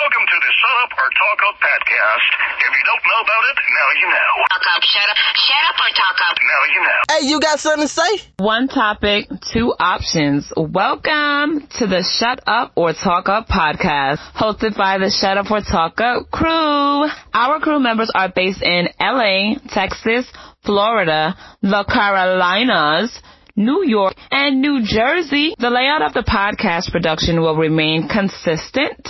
Welcome to the Shut Up or Talk Up podcast. If you don't know about it, now you know. Talk up, shut up, shut up or talk up. Now you know. Hey, you got something to say? One topic, two options. Welcome to the Shut Up or Talk Up podcast, hosted by the Shut Up or Talk Up crew. Our crew members are based in LA, Texas, Florida, the Carolinas, New York, and New Jersey. The layout of the podcast production will remain consistent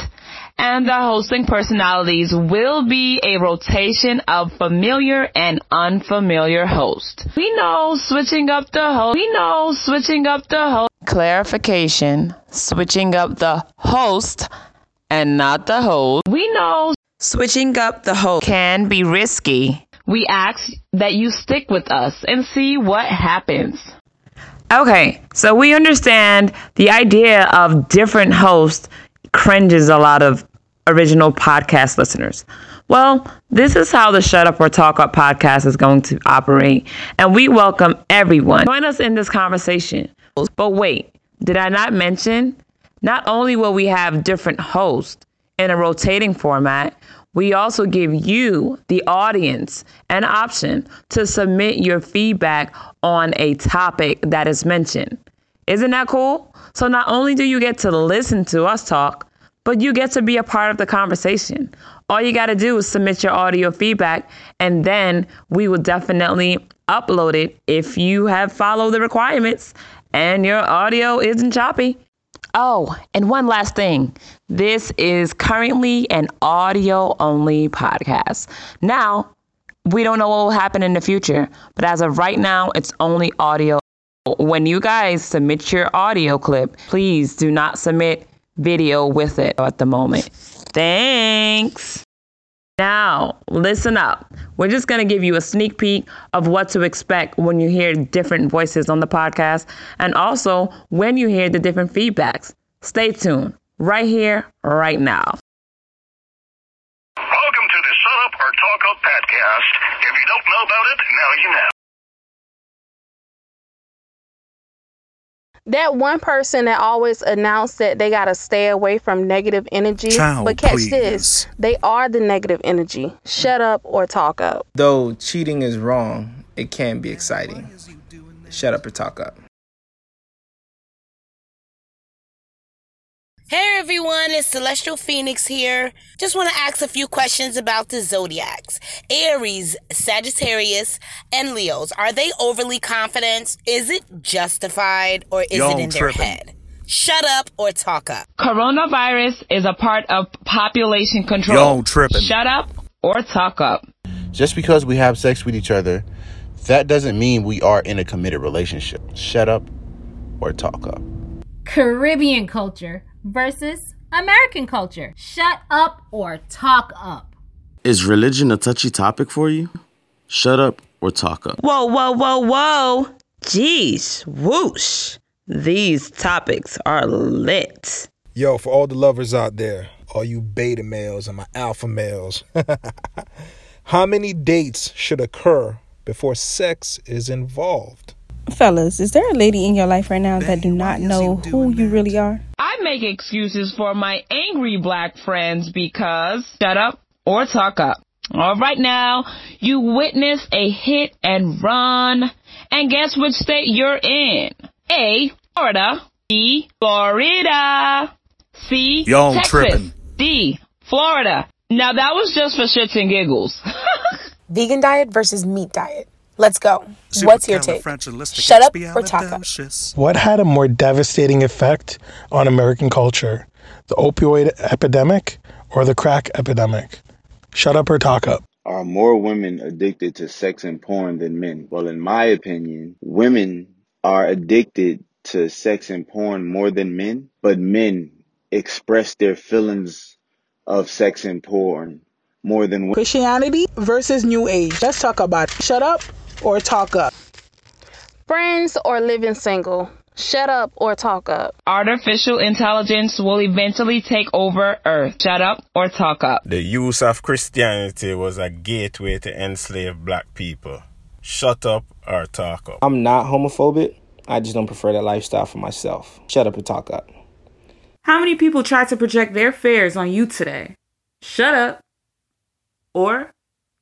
and the hosting personalities will be a rotation of familiar and unfamiliar hosts. We know switching up the host. We know switching up the host. Clarification. Switching up the host and not the host. We know switching up the host can be risky. We ask that you stick with us and see what happens. Okay, so we understand the idea of different hosts cringes a lot of original podcast listeners. Well, this is how the Shut Up or Talk Up podcast is going to operate, and we welcome everyone. Join us in this conversation. But wait, did I not mention? Not only will we have different hosts in a rotating format, we also give you, the audience, an option to submit your feedback on a topic that is mentioned. Isn't that cool? So not only do you get to listen to us talk, but you get to be a part of the conversation. All you got to do is submit your audio feedback, and then we will definitely upload it if you have followed the requirements and your audio isn't choppy. Oh, and one last thing. This is currently an audio only podcast. Now, we don't know what will happen in the future, but as of right now, it's only audio. When you guys submit your audio clip, please do not submit video with it at the moment. Thanks. Now, listen up. We're just going to give you a sneak peek of what to expect when you hear different voices on the podcast and also when you hear the different feedbacks. Stay tuned right here, right now. Welcome to the Shut Up or Talk Up podcast. If you don't know about it, now you know. That one person that always announced that they got to stay away from negative energy. Child, but catch please. this they are the negative energy. Shut up or talk up. Though cheating is wrong, it can be exciting. Shut up or talk up. Hey everyone, it's Celestial Phoenix here. Just want to ask a few questions about the zodiacs. Aries, Sagittarius, and Leos. Are they overly confident? Is it justified or is Y'all it in tripping. their head? Shut up or talk up. Coronavirus is a part of population control. Y'all tripping. Shut up or talk up. Just because we have sex with each other, that doesn't mean we are in a committed relationship. Shut up or talk up. Caribbean culture versus American culture. Shut up or talk up. Is religion a touchy topic for you? Shut up or talk up. Whoa, whoa, whoa, whoa. Jeez, whoosh. These topics are lit. Yo, for all the lovers out there, all you beta males and my alpha males, how many dates should occur before sex is involved? Fellas, is there a lady in your life right now that do not know who you really are? I make excuses for my angry black friends because shut up or talk up. All right now, you witness a hit and run, and guess which state you're in? A. Florida. B. Florida. C. Y'all Texas. tripping. D. Florida. Now that was just for shits and giggles. Vegan diet versus meat diet. Let's go. What's your take? Shut up or talk up. What had a more devastating effect on American culture, the opioid epidemic or the crack epidemic? Shut up or talk up. Are more women addicted to sex and porn than men? Well, in my opinion, women are addicted to sex and porn more than men, but men express their feelings of sex and porn more than women. Christianity versus New Age. Let's talk about it. Shut up or talk up. Friends or living single. Shut up or talk up. Artificial intelligence will eventually take over Earth. Shut up or talk up. The use of Christianity was a gateway to enslave black people. Shut up or talk up. I'm not homophobic. I just don't prefer that lifestyle for myself. Shut up or talk up. How many people try to project their fears on you today? shut up, or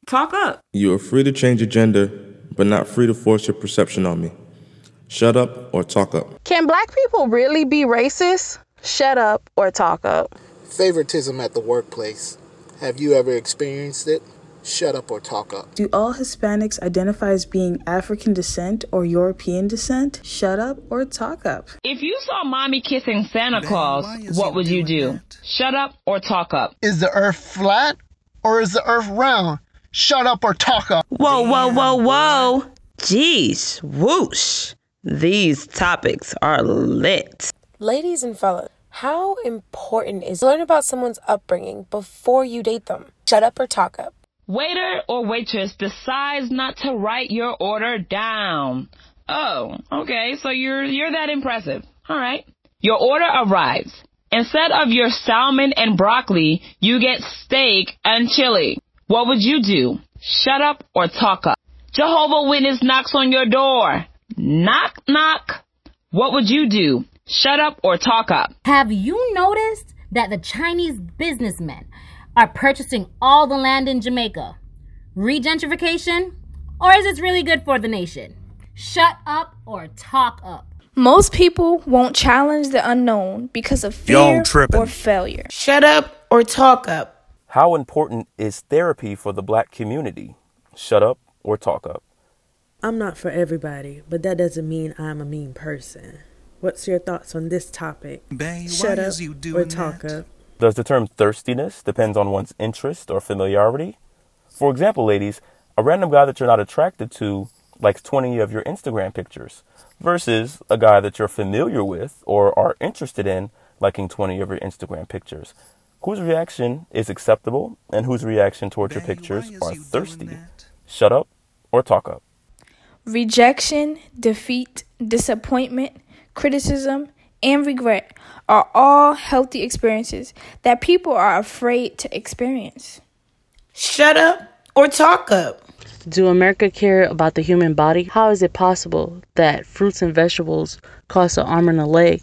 talk up. You are free to change your gender, but not free to force your perception on me. Shut up or talk up. Can black people really be racist? Shut up or talk up. Favoritism at the workplace. Have you ever experienced it? Shut up or talk up. Do all Hispanics identify as being African descent or European descent? Shut up or talk up. If you saw mommy kissing Santa Claus, what would you do? That? Shut up or talk up. Is the earth flat or is the earth round? Shut up or talk up. Whoa, whoa, whoa, whoa. Jeez, whoosh. These topics are lit. Ladies and fellas, how important is learn about someone's upbringing before you date them? Shut up or talk up. Waiter or waitress decides not to write your order down. Oh, okay, so you're you're that impressive. All right. Your order arrives. Instead of your salmon and broccoli, you get steak and chili. What would you do? Shut up or talk up? Jehovah Witness knocks on your door. Knock, knock. What would you do? Shut up or talk up? Have you noticed that the Chinese businessmen are purchasing all the land in Jamaica? Regentrification? Or is it really good for the nation? Shut up or talk up. Most people won't challenge the unknown because of fear or failure. Shut up or talk up. How important is therapy for the black community? Shut up or talk up. I'm not for everybody, but that doesn't mean I'm a mean person. What's your thoughts on this topic? Bae, Shut up or talk that? up. Does the term thirstiness depend on one's interest or familiarity? For example, ladies, a random guy that you're not attracted to likes 20 of your Instagram pictures versus a guy that you're familiar with or are interested in liking 20 of your Instagram pictures. Whose reaction is acceptable and whose reaction towards your pictures are thirsty? Shut up or talk up. Rejection, defeat, disappointment, criticism, and regret are all healthy experiences that people are afraid to experience. Shut up or talk up. Do America care about the human body? How is it possible that fruits and vegetables cost an arm and a leg,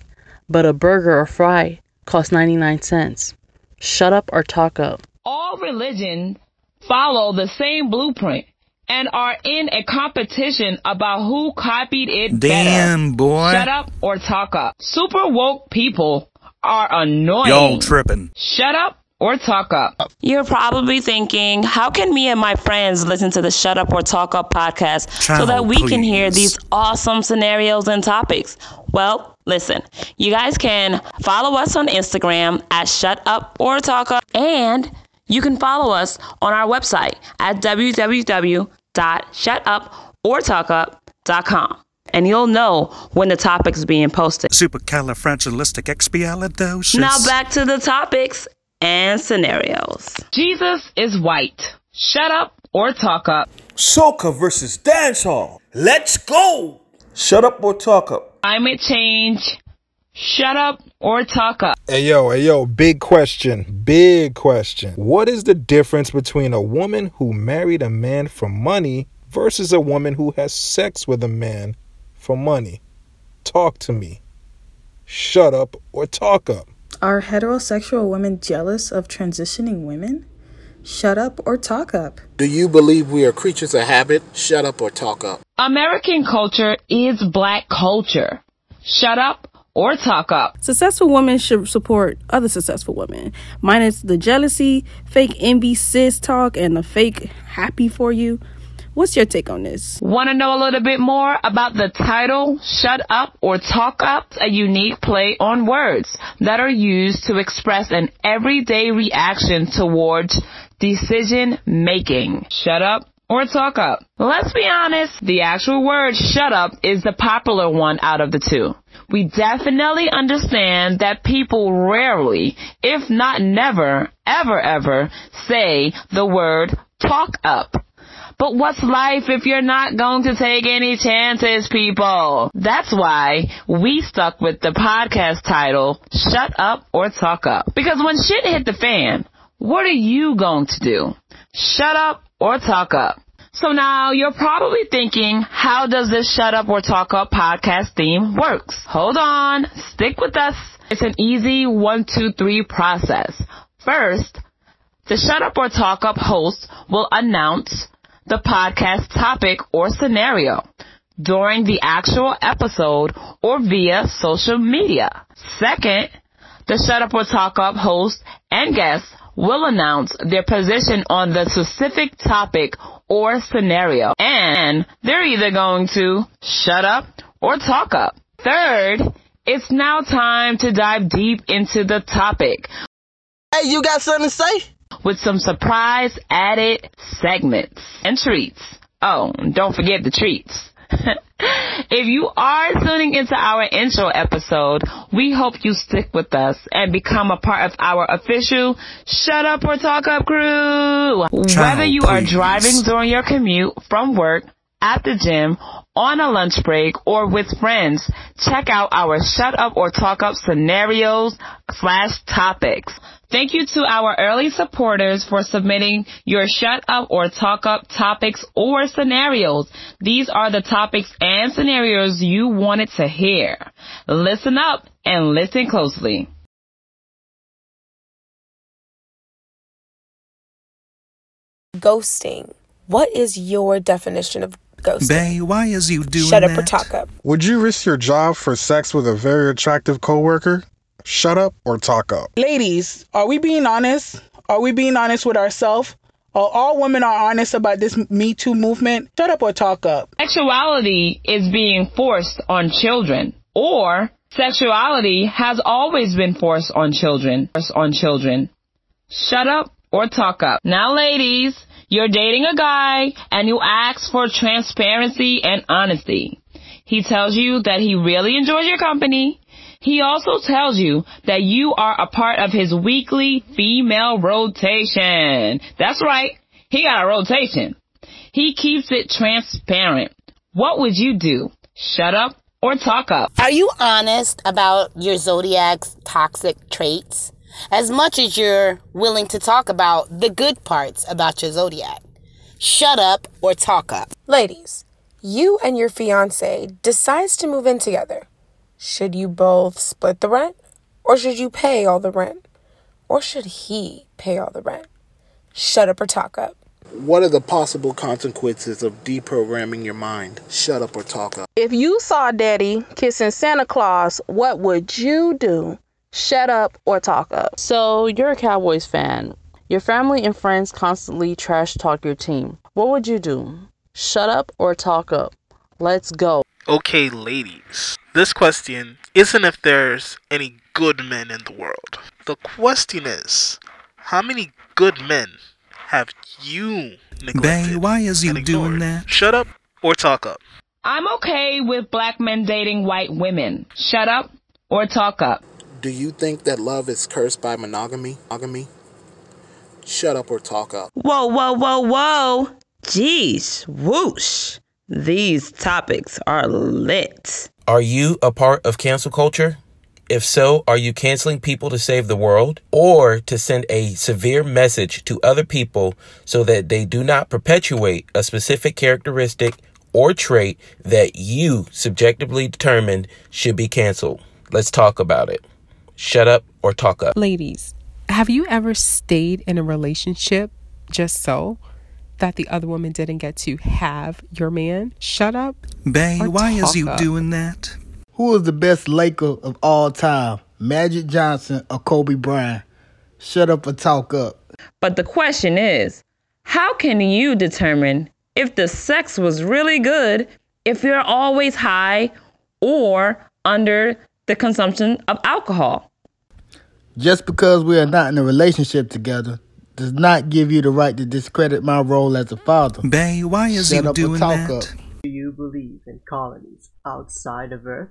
but a burger or fry costs 99 cents? Shut up or talk up. All religions follow the same blueprint and are in a competition about who copied it Damn, better. boy. Shut up or talk up. Super woke people are annoying. Y'all tripping. Shut up or talk up. You're probably thinking, how can me and my friends listen to the Shut Up or Talk Up podcast Channel, so that we please. can hear these awesome scenarios and topics? Well, listen, you guys can follow us on Instagram at Shut Up or Talk Up and you can follow us on our website at www.shutuportalkup.com. And you'll know when the topic's being posted. Supercalifragilisticexpialidocious. Now back to the topics and scenarios. Jesus is white. Shut up or talk up. Soca versus dancehall. Let's go. Shut up or talk up. Climate change. Shut up or talk up. Hey yo, hey yo, big question, big question. What is the difference between a woman who married a man for money versus a woman who has sex with a man for money? Talk to me. Shut up or talk up. Are heterosexual women jealous of transitioning women? Shut up or talk up. Do you believe we are creatures of habit? Shut up or talk up. American culture is black culture. Shut up or talk up. Successful women should support other successful women, minus the jealousy, fake envy, sis talk, and the fake happy for you. What's your take on this? Want to know a little bit more about the title, Shut Up or Talk Up? A unique play on words that are used to express an everyday reaction towards decision making. Shut up or talk up. Let's be honest, the actual word shut up is the popular one out of the two. We definitely understand that people rarely, if not never, ever, ever say the word talk up. But what's life if you're not going to take any chances, people? That's why we stuck with the podcast title, Shut Up or Talk Up. Because when shit hit the fan, what are you going to do? Shut up or talk up? So now you're probably thinking, how does this Shut Up or Talk Up podcast theme works? Hold on, stick with us. It's an easy one, two, three process. First, The Shut Up or Talk Up host will announce the podcast topic or scenario during the actual episode or via social media. Second, the Shut Up or Talk Up host and guests will announce their position on the specific topic or scenario. And they're either going to shut up or talk up. Third, it's now time to dive deep into the topic. Hey, you got something to say? With some surprise added segments and treats. Oh, don't forget the treats. if you are tuning into our intro episode, we hope you stick with us and become a part of our official Shut Up or Talk Up crew. Whether you are driving during your commute from work, at the gym, on a lunch break, or with friends, check out our Shut Up or Talk Up scenarios slash topics. Thank you to our early supporters for submitting your Shut Up or Talk Up topics or scenarios. These are the topics and scenarios you wanted to hear. Listen up and listen closely. Ghosting. What is your definition of ghosting? Bae, why is you doing Shut up that? or talk up. Would you risk your job for sex with a very attractive coworker? Shut up or talk up. Ladies, are we being honest? Are we being honest with ourselves? Are all women are honest about this Me Too movement? Shut up or talk up. Sexuality is being forced on children or sexuality has always been forced on children, forced on children. Shut up or talk up. Now ladies, you're dating a guy and you ask for transparency and honesty. He tells you that he really enjoys your company. He also tells you that you are a part of his weekly female rotation. That's right. He got a rotation. He keeps it transparent. What would you do? Shut up or talk up? Are you honest about your zodiac's toxic traits? As much as you're willing to talk about the good parts about your zodiac. Shut up or talk up. Ladies, you and your fiance decides to move in together. Should you both split the rent? Or should you pay all the rent? Or should he pay all the rent? Shut up or talk up. What are the possible consequences of deprogramming your mind? Shut up or talk up. If you saw Daddy kissing Santa Claus, what would you do? Shut up or talk up. So you're a Cowboys fan. Your family and friends constantly trash talk your team. What would you do? Shut up or talk up? Let's go. Okay, ladies. This question isn't if there's any good men in the world. The question is, how many good men have you neglected? Bae, why is you and doing that? Shut up or talk up. I'm okay with black men dating white women. Shut up or talk up. Do you think that love is cursed by monogamy? Monogamy? Shut up or talk up. Whoa, whoa, whoa, whoa. Jeez, whoosh. These topics are lit. Are you a part of cancel culture? If so, are you canceling people to save the world or to send a severe message to other people so that they do not perpetuate a specific characteristic or trait that you subjectively determined should be canceled? Let's talk about it. Shut up or talk up. Ladies, have you ever stayed in a relationship just so that the other woman didn't get to have your man? Shut up. Bae, or why is talk you up. doing that? Who is the best Laker of all time? Magic Johnson or Kobe Bryant? Shut up or talk up. But the question is, how can you determine if the sex was really good if you're always high or under the consumption of alcohol? Just because we are not in a relationship together does not give you the right to discredit my role as a father. Bae, why is Shut you up or doing talk that? up. Do you believe in colonies outside of Earth?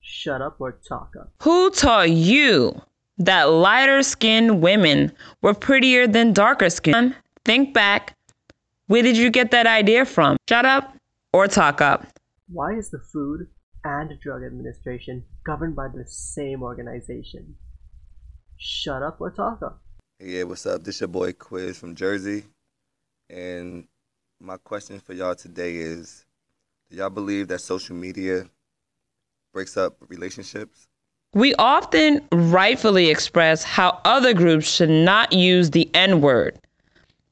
Shut up or talk up. Who taught you that lighter skinned women were prettier than darker skinned? Think back. Where did you get that idea from? Shut up or talk up. Why is the Food and Drug Administration governed by the same organization? Shut up or talk up. Yeah, what's up? This your boy Quiz from Jersey. And my question for y'all today is Do y'all believe that social media breaks up relationships? We often rightfully express how other groups should not use the N word.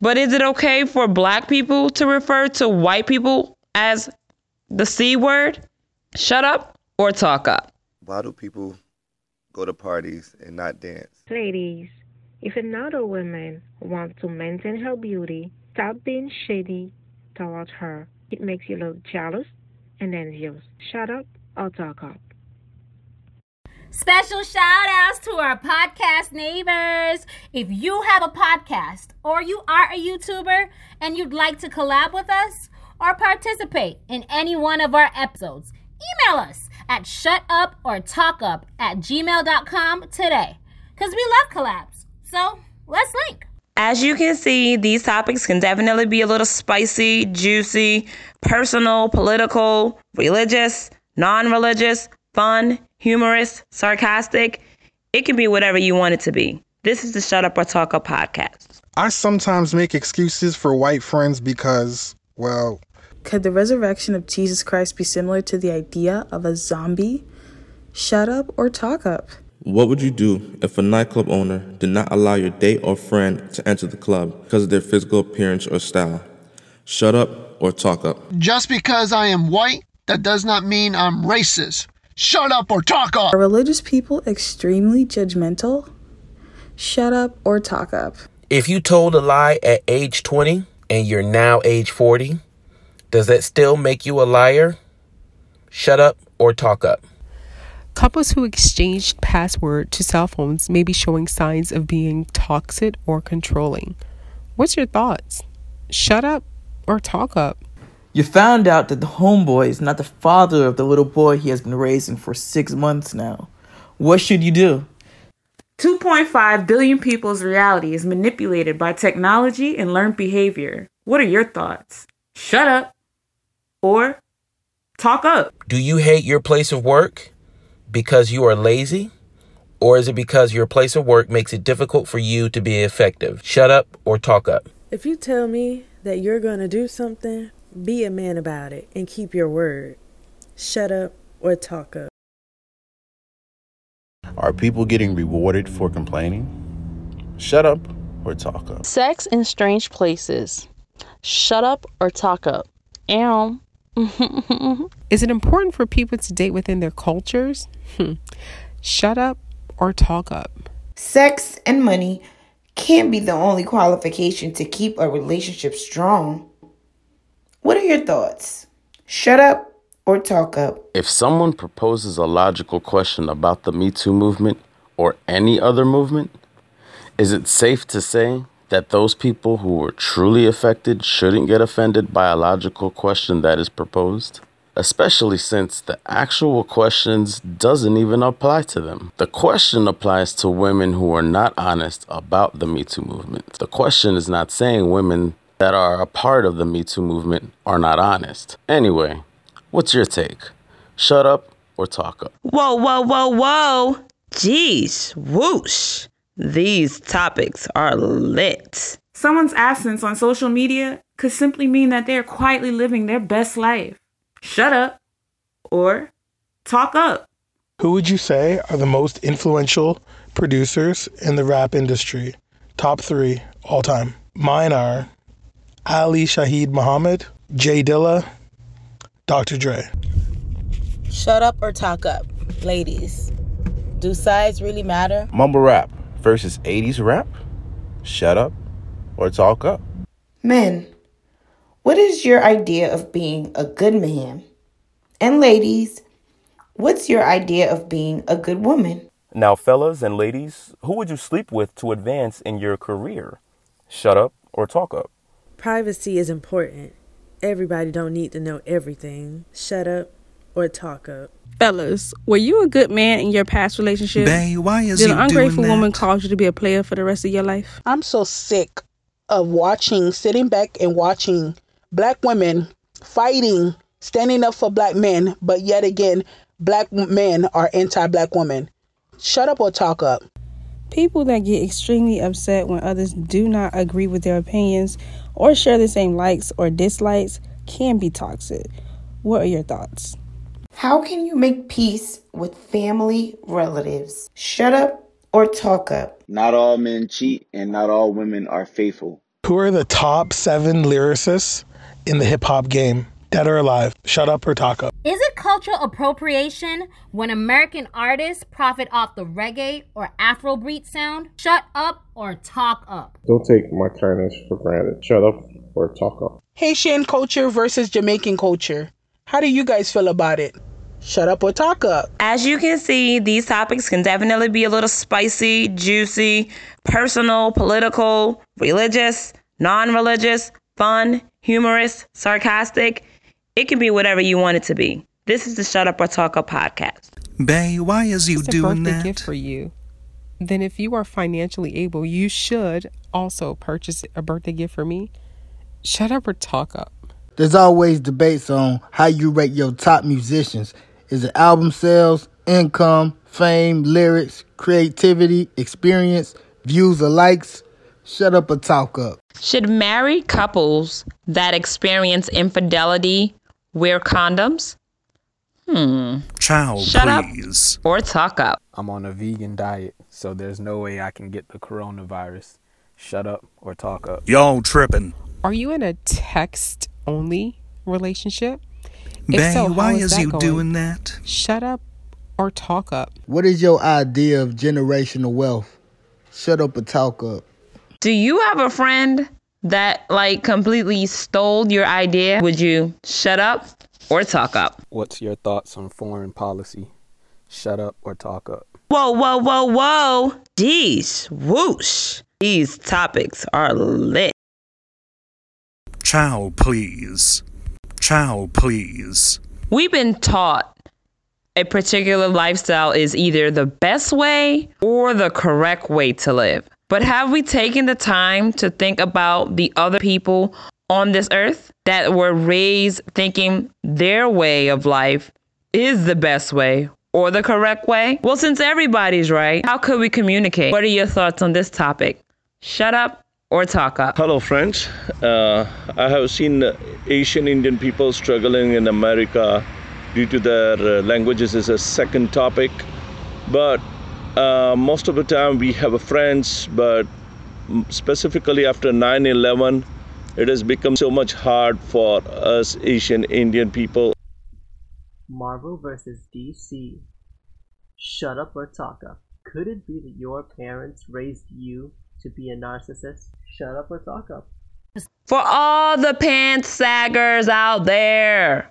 But is it okay for black people to refer to white people as the C word? Shut up or talk up. Why do people go to parties and not dance? Ladies, if another woman wants to maintain her beauty, stop being shady towards her. It makes you look jealous and envious. Shut up or talk up. Special shout outs to our podcast neighbors. If you have a podcast or you are a YouTuber and you'd like to collab with us or participate in any one of our episodes, email us at shutuportalkup at gmail.com today. Because we love collabs. So let's link. As you can see, these topics can definitely be a little spicy, juicy, personal, political, religious, non religious, fun, humorous, sarcastic. It can be whatever you want it to be. This is the Shut Up or Talk Up podcast. I sometimes make excuses for white friends because, well, Could the resurrection of Jesus Christ be similar to the idea of a zombie? Shut up or talk up. What would you do if a nightclub owner did not allow your date or friend to enter the club because of their physical appearance or style? Shut up or talk up. Just because I am white, that does not mean I'm racist. Shut up or talk up. Are religious people extremely judgmental? Shut up or talk up. If you told a lie at age 20 and you're now age 40, does that still make you a liar? Shut up or talk up. Couples who exchanged password to cell phones may be showing signs of being toxic or controlling. What's your thoughts? Shut up or talk up. You found out that the homeboy is not the father of the little boy he has been raising for six months now. What should you do? 2.5 billion people's reality is manipulated by technology and learned behavior. What are your thoughts? Shut up or talk up. Do you hate your place of work because you are lazy? Or is it because your place of work makes it difficult for you to be effective? Shut up or talk up. If you tell me that you're going to do something, be a man about it and keep your word. Shut up or talk up. Are people getting rewarded for complaining? Shut up or talk up. Sex in strange places. Shut up or talk up. Ow. Is it important for people to date within their cultures? Hmm. Shut up or talk up. Sex and money can't be the only qualification to keep a relationship strong. What are your thoughts? Shut up or talk up. If someone proposes a logical question about the Me Too movement or any other movement, is it safe to say that those people who were truly affected shouldn't get offended by a logical question that is proposed? Especially since the actual questions doesn't even apply to them. The question applies to women who are not honest about the Me Too movement. The question is not saying women that are a part of the Me Too movement are not honest. Anyway, what's your take? Shut up or talk up. Whoa, whoa, whoa, whoa. Jeez, whoosh. These topics are lit. Someone's absence on social media could simply mean that they're quietly living their best life. Shut up or talk up. Who would you say are the most influential producers in the rap industry? Top three all time. Mine are Ali Shaheed Muhammad, J Dilla, Dr. Dre. Shut up or talk up. Ladies, do size really matter? Mumble rap versus 80s rap? Shut up or talk up. Men, what is your idea of being a good man? And ladies, what's your idea of being a good woman? Now, fellas and ladies, who would you sleep with to advance in your career? Shut up or talk up. Privacy is important. Everybody don't need to know everything. Shut up or talk up. Fellas, were you a good man in your past relationship? Bae, why is Did an ungrateful doing woman cause you to be a player for the rest of your life? I'm so sick of watching, sitting back and watching black women fighting, standing up for black men, but yet again, black men are anti black women. Shut up or talk up. People that get extremely upset when others do not agree with their opinions or share the same likes or dislikes can be toxic. What are your thoughts? How can you make peace with family relatives? Shut up or talk up. Not all men cheat and not all women are faithful. Who are the top seven lyricists in the hip hop game? Dead or alive? Shut up or talk up. Is it cultural appropriation when American artists profit off the reggae or Afrobeat sound? Shut up or talk up. Don't take my kindness for granted. Shut up or talk up. Haitian culture versus Jamaican culture. How do you guys feel about it? Shut up or talk up. As you can see, these topics can definitely be a little spicy, juicy, personal, political, religious, non religious, fun, humorous, sarcastic. It can be whatever you want it to be. This is the Shut Up or Talk Up podcast. Bay, why is you it's doing a birthday that? gift for you. Then, if you are financially able, you should also purchase a birthday gift for me. Shut up or talk up. There's always debates on how you rate your top musicians. Is it album sales, income, fame, lyrics, creativity, experience, views or likes? Shut up or talk up. Should married couples that experience infidelity wear condoms? Hmm. Child, Shut please. up or talk up. I'm on a vegan diet, so there's no way I can get the coronavirus. Shut up or talk up. Y'all tripping. Are you in a text only relationship? Bay, so, why is that you going? doing that? Shut up or talk up. What is your idea of generational wealth? Shut up or talk up. Do you have a friend that like completely stole your idea? Would you shut up or talk up? What's your thoughts on foreign policy? Shut up or talk up. Whoa, whoa, whoa, whoa. Jeez, whoosh. These topics are lit. Child, please. Child, please. We've been taught a particular lifestyle is either the best way or the correct way to live. But have we taken the time to think about the other people on this earth that were raised thinking their way of life is the best way or the correct way? Well, since everybody's right, how could we communicate? What are your thoughts on this topic? Shut up or talk up. Hello, friends. Uh, I have seen Asian Indian people struggling in America due to their uh, languages is a second topic. But uh, most of the time we have friends, but specifically after 9 11, it has become so much hard for us Asian Indian people. Marvel versus DC. Shut up or talk up. Could it be that your parents raised you to be a narcissist? Shut up or talk up. For all the pants saggers out there,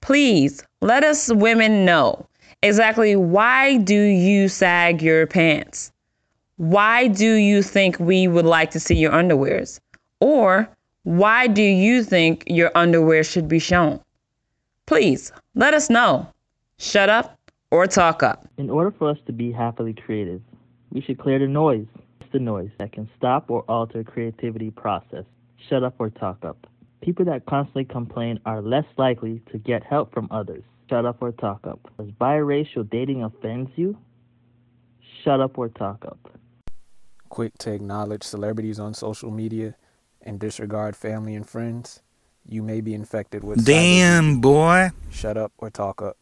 please let us women know exactly why do you sag your pants? Why do you think we would like to see your underwears? Or why do you think your underwear should be shown? Please let us know. Shut up or talk up. In order for us to be happily creative, we should clear the noise. It's the noise that can stop or alter creativity process. Shut up or talk up. People that constantly complain are less likely to get help from others. Shut up or talk up. Does biracial dating offends you? Shut up or talk up. Quick to acknowledge celebrities on social media and disregard family and friends. You may be infected with. Damn, cyber- boy. Shut up or talk up.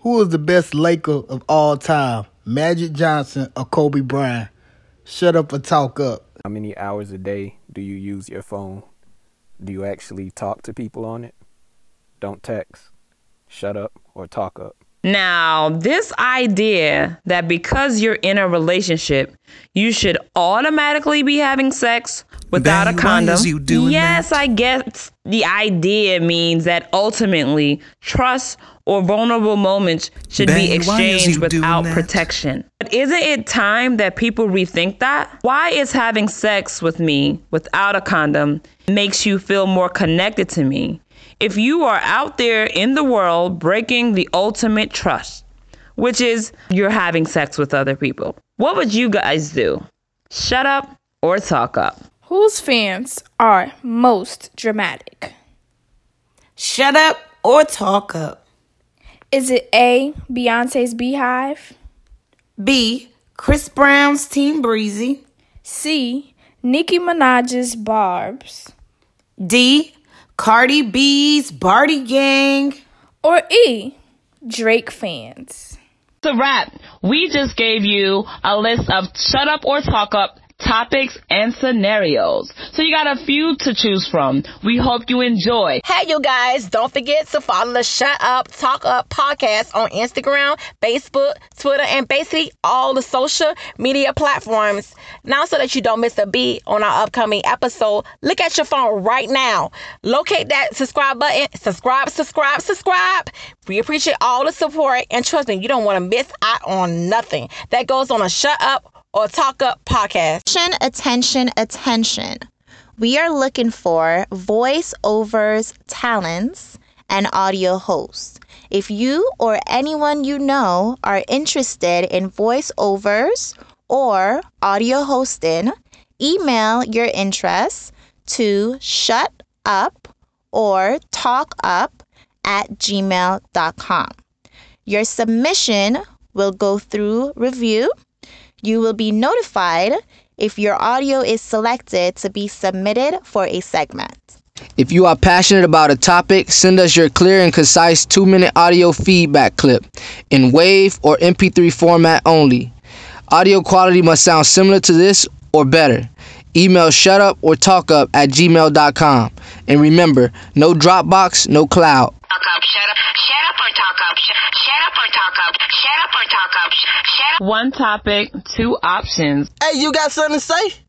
Who is the best Laker of all time? Magic Johnson or Kobe Bryant? Shut up or talk up. How many hours a day do you use your phone? Do you actually talk to people on it? Don't text. Shut up or talk up. Now, this idea that because you're in a relationship, you should automatically be having sex without Bae, a condom. you doing yes, I guess the idea means that ultimately trust or vulnerable moments should Bae, be exchanged without protection. But isn't it time that people rethink that? Why is having sex with me without a condom makes you feel more connected to me? If you are out there in the world breaking the ultimate trust, which is you're having sex with other people, what would you guys do? Shut up or talk up? Whose fans are most dramatic? Shut up or talk up. Is it A, Beyonce's BeyHive? B, Chris Brown's Team Breezy. C, Nicki Minaj's Barbs? D, Cardi B's Bardi Gang. Or E, Drake fans. It's a wrap. We just gave you a list of shut up or talk up topics and scenarios. So you got a few to choose from. We hope you enjoy. Hey, you guys, don't forget to follow the Shut Up, Talk Up podcast on Instagram, Facebook, Twitter, and basically all the social media platforms. Now, so that you don't miss a beat on our upcoming episode, look at your phone right now. Locate that subscribe button. Subscribe, subscribe, subscribe. We appreciate all the support, and trust me, you don't want to miss out on nothing that goes on a Shut Up or Talk Up podcast. Attention, attention, attention. We are looking for voiceovers talents and audio hosts. If you or anyone you know are interested in voiceovers or audio hosting, email your interests to shut up or talk up at gmail.com. Your submission will go through review you will be notified if your audio is selected to be submitted for a segment. If you are passionate about a topic, send us your clear and concise two minute audio feedback clip in WAV or MP3 format only. Audio quality must sound similar to this or better. Email shutup or talkup at gmail.com. And remember, no Dropbox, no cloud. Talk up, shut up, shut up or talk up, shut, shut up or talk up, shut up or talk up, shut up. One topic, two options. Hey, you got something to say?